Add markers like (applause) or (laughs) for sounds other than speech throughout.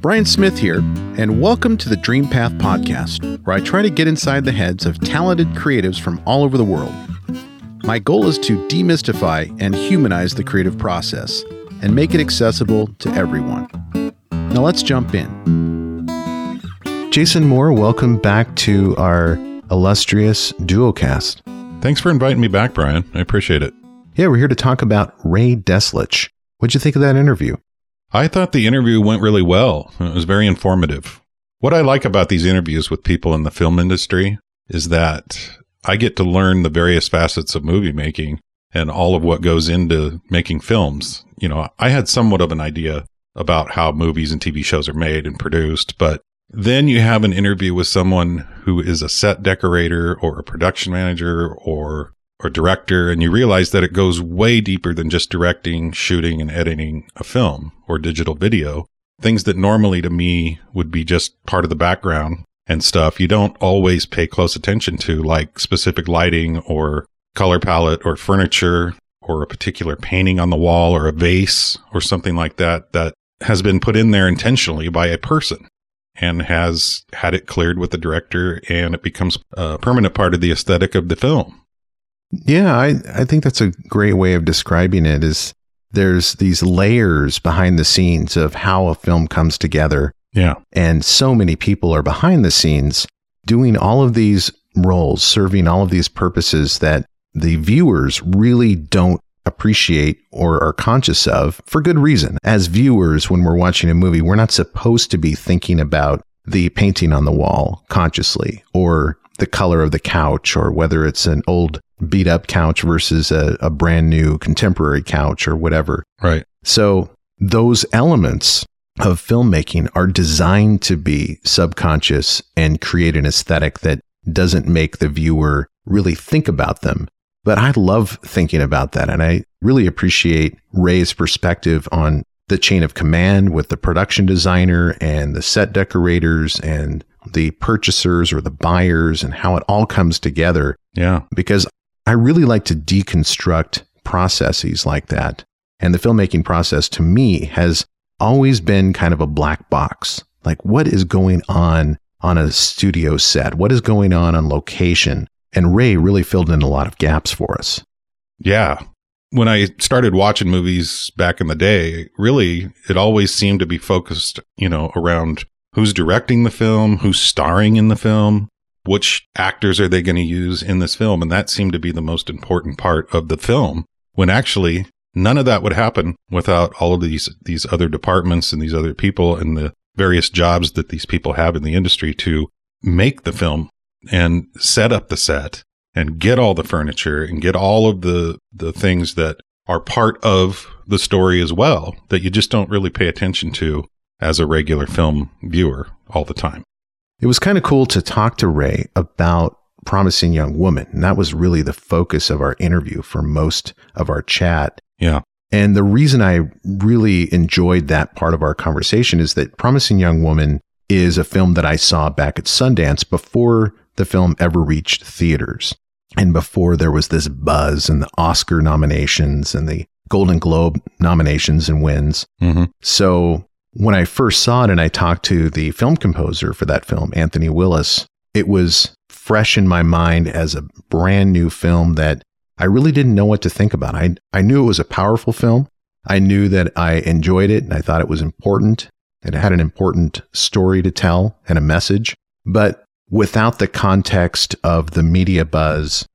Brian Smith here, and welcome to the Dream Path Podcast, where I try to get inside the heads of talented creatives from all over the world. My goal is to demystify and humanize the creative process and make it accessible to everyone. Now let's jump in. Jason Moore, welcome back to our illustrious duocast. Thanks for inviting me back, Brian. I appreciate it. Yeah, we're here to talk about Ray Deslich. What'd you think of that interview? I thought the interview went really well. It was very informative. What I like about these interviews with people in the film industry is that I get to learn the various facets of movie making and all of what goes into making films. You know, I had somewhat of an idea about how movies and TV shows are made and produced, but then you have an interview with someone who is a set decorator or a production manager or or director and you realize that it goes way deeper than just directing, shooting and editing a film or digital video. Things that normally to me would be just part of the background and stuff you don't always pay close attention to like specific lighting or color palette or furniture or a particular painting on the wall or a vase or something like that that has been put in there intentionally by a person and has had it cleared with the director and it becomes a permanent part of the aesthetic of the film. Yeah, I, I think that's a great way of describing it is there's these layers behind the scenes of how a film comes together. Yeah. And so many people are behind the scenes doing all of these roles, serving all of these purposes that the viewers really don't appreciate or are conscious of for good reason. As viewers, when we're watching a movie, we're not supposed to be thinking about the painting on the wall consciously or the color of the couch or whether it's an old beat up couch versus a, a brand new contemporary couch or whatever. Right. So those elements of filmmaking are designed to be subconscious and create an aesthetic that doesn't make the viewer really think about them. But I love thinking about that. And I really appreciate Ray's perspective on the chain of command with the production designer and the set decorators and the purchasers or the buyers and how it all comes together. Yeah. Because I really like to deconstruct processes like that. And the filmmaking process to me has always been kind of a black box. Like, what is going on on a studio set? What is going on on location? And Ray really filled in a lot of gaps for us. Yeah. When I started watching movies back in the day, really, it always seemed to be focused, you know, around who's directing the film, who's starring in the film, which actors are they going to use in this film? And that seemed to be the most important part of the film when actually none of that would happen without all of these, these other departments and these other people and the various jobs that these people have in the industry to make the film and set up the set and get all the furniture and get all of the, the things that are part of the story as well that you just don't really pay attention to as a regular film viewer all the time. It was kind of cool to talk to Ray about Promising Young Woman. And that was really the focus of our interview for most of our chat. Yeah. And the reason I really enjoyed that part of our conversation is that Promising Young Woman is a film that I saw back at Sundance before the film ever reached theaters and before there was this buzz and the Oscar nominations and the Golden Globe nominations and wins. Mm-hmm. So when I first saw it and I talked to the film composer for that film, Anthony Willis, it was fresh in my mind as a brand new film that I really didn't know what to think about. I, I knew it was a powerful film. I knew that I enjoyed it and I thought it was important. And it had an important story to tell and a message. But without the context of the media buzz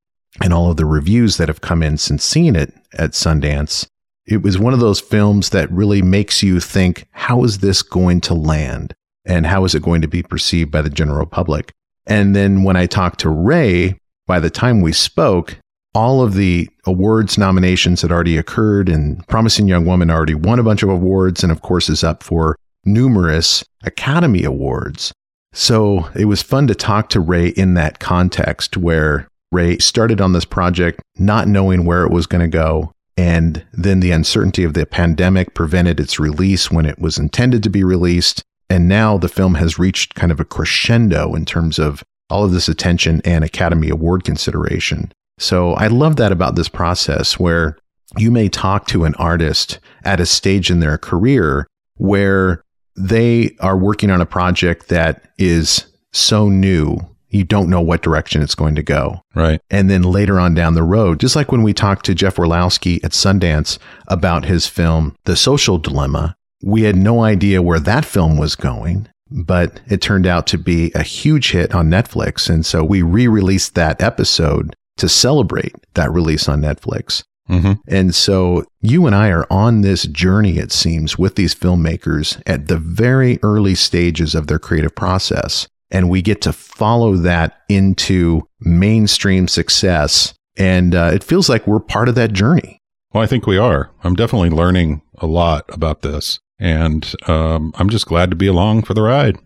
and all of the reviews that have come in since seeing it at Sundance, it was one of those films that really makes you think, how is this going to land? And how is it going to be perceived by the general public? And then when I talked to Ray, by the time we spoke, all of the awards nominations had already occurred, and Promising Young Woman already won a bunch of awards, and of course is up for numerous Academy Awards. So it was fun to talk to Ray in that context where Ray started on this project not knowing where it was going to go, and then the uncertainty of the pandemic prevented its release when it was intended to be released. And now the film has reached kind of a crescendo in terms of all of this attention and Academy Award consideration. So I love that about this process where you may talk to an artist at a stage in their career where they are working on a project that is so new, you don't know what direction it's going to go. Right. And then later on down the road, just like when we talked to Jeff Orlowski at Sundance about his film, The Social Dilemma, we had no idea where that film was going, but it turned out to be a huge hit on Netflix. And so we re released that episode to celebrate that release on Netflix. Mm-hmm. And so you and I are on this journey, it seems, with these filmmakers at the very early stages of their creative process. And we get to follow that into mainstream success. And uh, it feels like we're part of that journey. Well, I think we are. I'm definitely learning a lot about this. And um, I'm just glad to be along for the ride.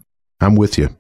I'm with you.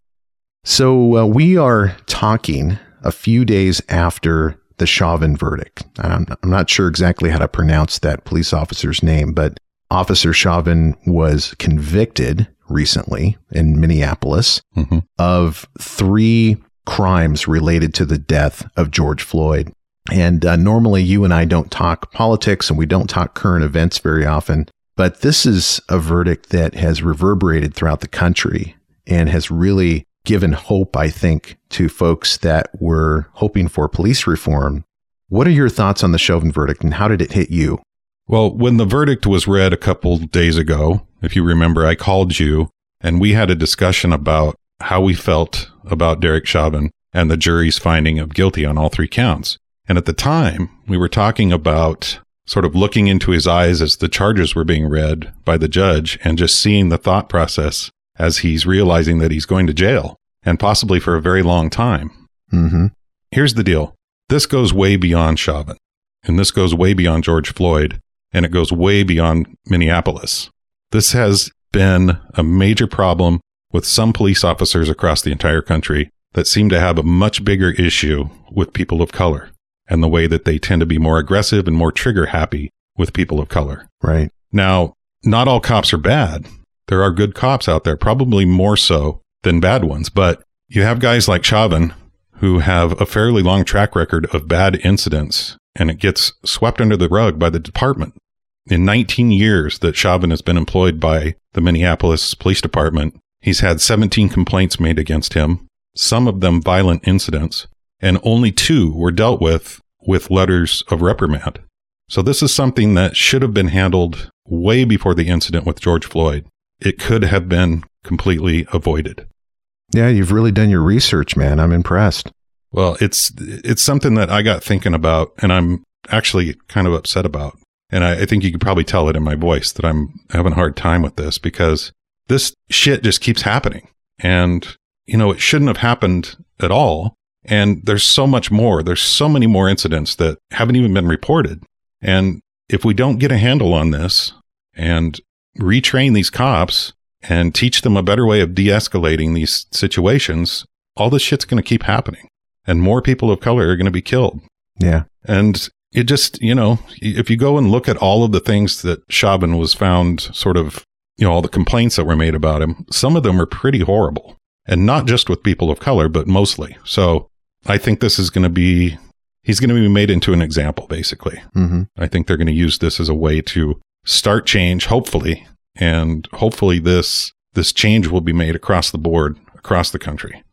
So uh, we are talking a few days after the Chauvin verdict. I'm, I'm not sure exactly how to pronounce that police officer's name, but Officer Chauvin was convicted recently in Minneapolis Mhm. of three crimes related to the death of George Floyd. And uh, normally you and I don't talk politics and we don't talk current events very often, but this is a verdict that has reverberated throughout the country and has really given hope, I think, to folks that were hoping for police reform. What are your thoughts on the Chauvin verdict and how did it hit you? Well, when the verdict was read a couple days ago, if you remember, I called you and we had a discussion about how we felt about Derek Chauvin and the jury's finding of guilty on all three counts. And at the time, we were talking about sort of looking into his eyes as the charges were being read by the judge and just seeing the thought process as he's realizing that he's going to jail and possibly for a very long time. Mm-hmm. Here's the deal. This goes way beyond Chauvin, and this goes way beyond George Floyd, and it goes way beyond Minneapolis. This has been a major problem with some police officers across the entire country that seem to have a much bigger issue with people of color and the way that they tend to be more aggressive and more trigger happy with people of color. Right. Now, not all cops are bad. There are good cops out there, probably more so than bad ones, but you have guys like Chauvin who have a fairly long track record of bad incidents and it gets swept under the rug by the department. In 19 years that Chauvin has been employed by the Minneapolis Police Department, he's had 17 complaints made against him, some of them violent incidents, and only two were dealt with with letters of reprimand. So this is something that should have been handled way before the incident with George Floyd. It could have been completely avoided. Yeah, you've really done your research, man. I'm impressed. Well, it's it's something that I got thinking about, and I'm actually kind of upset about. And I, I think you could probably tell it in my voice that I'm having a hard time with this because this shit just keeps happening, and you know it shouldn't have happened at all. And there's so much more. There's so many more incidents that haven't even been reported. And if we don't get a handle on this and retrain these cops and teach them a better way of de-escalating these situations, all this shit's going to keep happening and more people of color are going to be killed. Yeah. And it just, you know, if you go and look at all of the things that Chauvin was found sort of, you know, all the complaints that were made about him, some of them are pretty horrible. And not just with people of color, but mostly. So I think this is going to be, he's going to be made into an example, basically. Mm-hmm. I think they're going to use this as a way to start change, hopefully. And hopefully this, this change will be made across the board, across the country.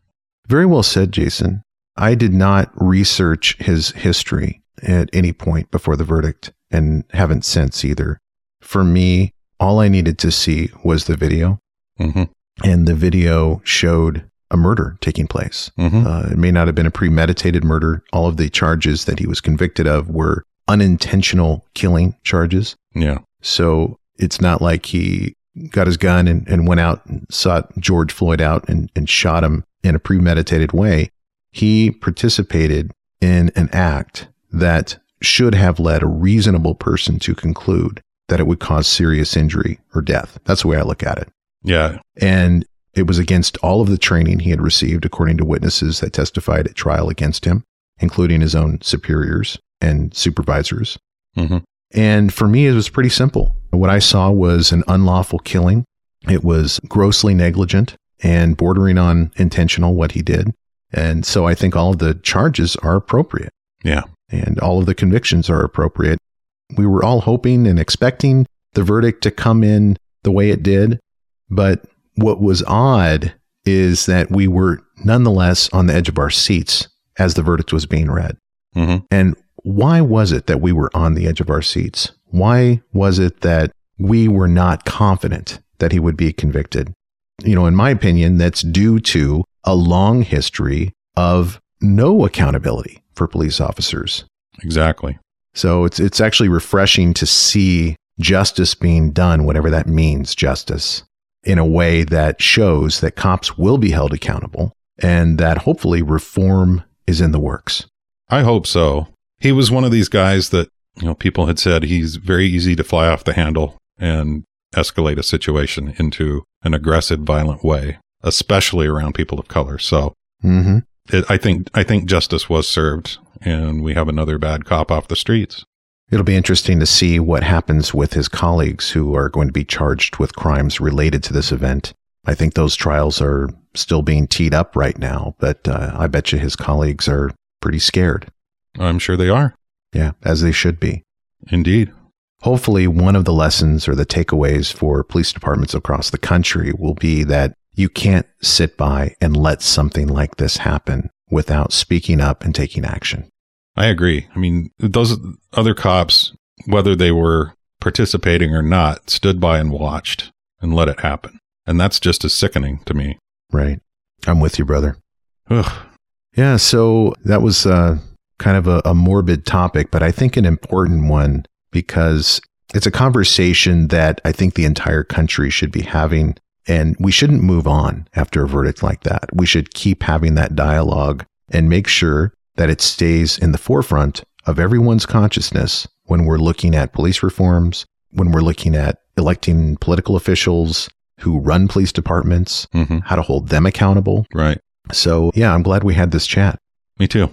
Very well said, Jason. I did not research his history at any point before the verdict and haven't since either. For me, all I needed to see was the video, hmm and the video showed a murder taking place. hmm Uh, it may not have been a premeditated murder. All of the charges that he was convicted of were unintentional killing charges. Yeah. So it's not like he got his gun and, and went out and sought George Floyd out and, and shot him in a premeditated way. He participated in an act that should have led a reasonable person to conclude that it would cause serious injury or death. That's the way I look at it. Yeah. And it was against all of the training he had received, according to witnesses that testified at trial against him, including his own superiors and supervisors. hmm And for me, it was pretty simple. What I saw was an unlawful killing. It was grossly negligent and bordering on intentional what he did. And so I think all of the charges are appropriate Yeah. and all of the convictions are appropriate. We were all hoping and expecting the verdict to come in the way it did. But what was odd is that we were nonetheless on the edge of our seats as the verdict was being read. hmm And why was it that we were on the edge of our seats? Why was it that we were not confident that he would be convicted? You know, in my opinion, that's due to a long history of no accountability for police officers. Exactly. So it's it's actually refreshing to see justice being done, whatever that means, justice, in a way that shows that cops will be held accountable and that hopefully reform is in the works. I hope so. He was one of these guys that, you know, people had said he's very easy to fly off the handle and escalate a situation into an aggressive, violent way, especially around people of color. So hmm it, I think, I think justice was served and we have another bad cop off the streets. It'll be interesting to see what happens with his colleagues who are going to be charged with crimes related to this event. I think those trials are still being teed up right now, but uh, I bet you his colleagues are pretty scared. I'm sure they are. Yeah, as they should be. Indeed. Hopefully, one of the lessons or the takeaways for police departments across the country will be that you can't sit by and let something like this happen without speaking up and taking action. I agree. I mean, those other cops, whether they were participating or not, stood by and watched and let it happen. And that's just as sickening to me. Right. I'm with you, brother. Ugh. Yeah, so that was uh, kind of a, a morbid topic, but I think an important one because it's a conversation that I think the entire country should be having. And we shouldn't move on after a verdict like that. We should keep having that dialogue and make sure that it stays in the forefront of everyone's consciousness when we're looking at police reforms, when we're looking at electing political officials who run police departments, hmm how to hold them accountable. Right. So, yeah, I'm glad we had this chat. Me too.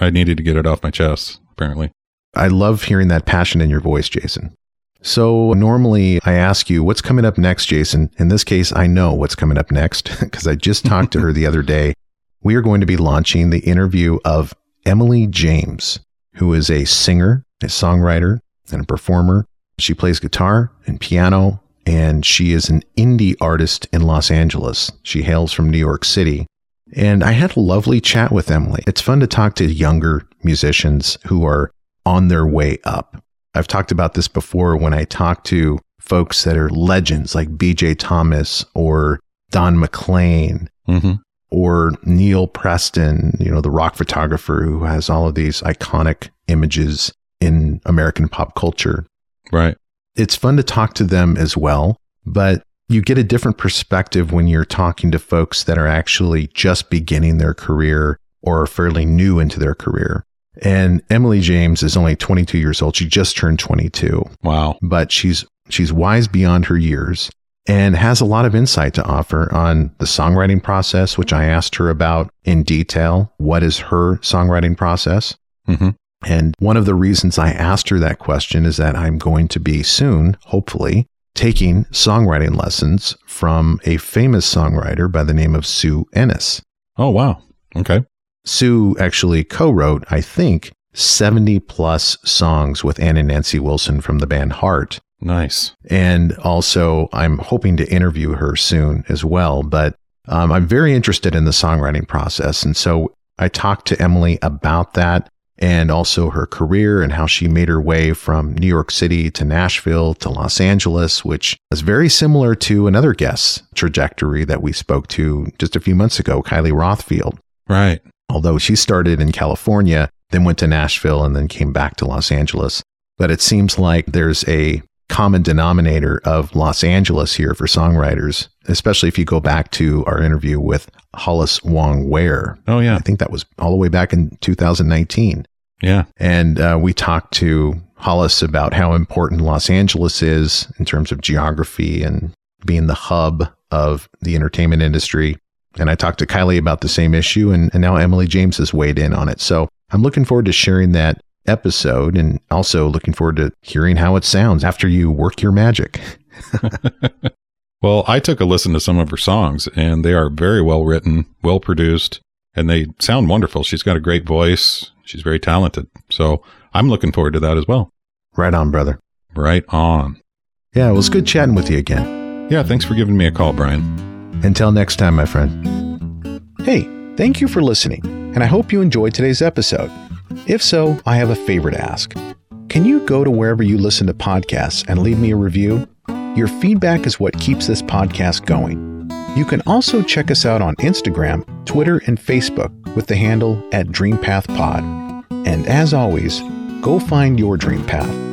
I needed to get it off my chest, apparently. I love hearing that passion in your voice, Jason. So, normally I ask you, what's coming up next, Jason? In this case, I know what's coming up next (laughs) because I just talked to her the other day. We are going to be launching the interview of Emily James, who is a singer, a songwriter, and a performer. She plays guitar and piano, and she is an indie artist in Los Angeles. She hails from New York City. And I had a lovely chat with Emily. It's fun to talk to younger musicians who are on their way up. I've talked about this before when I talk to folks that are legends like BJ Thomas or Don McLean hmm or Neal Preston, you know, the rock photographer who has all of these iconic images in American pop culture. Right. It's fun to talk to them as well, but you get a different perspective when you're talking to folks that are actually just beginning their career or are fairly new into their career. And Emily James is only 22 years old. She just turned 22 Wow. but she's she's wise beyond her years and has a lot of insight to offer on the songwriting process which I asked her about in detail what is her songwriting process hmm and one of the reasons I asked her that question is that I'm going to be soon hopefully taking songwriting lessons from a famous songwriter by the name of Sue Ennis Oh, wow. Okay. Sue actually co wrote, I think, 70 plus songs with Ann and Nancy Wilson from the band Heart. Nice. And also, I'm hoping to interview her soon as well. But um, I'm very interested in the songwriting process. And so I talked to Emily about that and also her career and how she made her way from New York City to Nashville to Los Angeles, which is very similar to another guest's trajectory that we spoke to just a few months ago, Kylie Rothfield Right. Although she started in California, then went to Nashville, and then came back to Los Angeles. But it seems like there's a common denominator of Los Angeles here for songwriters, especially if you go back to our interview with Hollis Wong Wear. Oh, yeah. I think that was all the way back in 2019. Yeah. And uh, we talked to Hollis about how important Los Angeles is in terms of geography and being the hub of the entertainment industry. And I talked to Kylie about the same issue, and, and now Emily James has weighed in on it. So I'm looking forward to sharing that episode and also looking forward to hearing how it sounds after you work your magic. (laughs) Well, I took a listen to some of her songs, and they are very well written, well produced, and they sound wonderful. She's got a great voice. She's very talented. So I'm looking forward to that as well. Right on, brother. Right on. Yeah, it was good chatting with you again. Yeah, thanks for giving me a call, Brian. Until next time, my friend. Hey, thank you for listening, and I hope you enjoyed today's episode. If so, I have a favor to ask. Can you go to wherever you listen to podcasts and leave me a review? Your feedback is what keeps this podcast going. You can also check us out on Instagram, Twitter, and Facebook with the handle at DreamPathPod. And as always, go find your dream path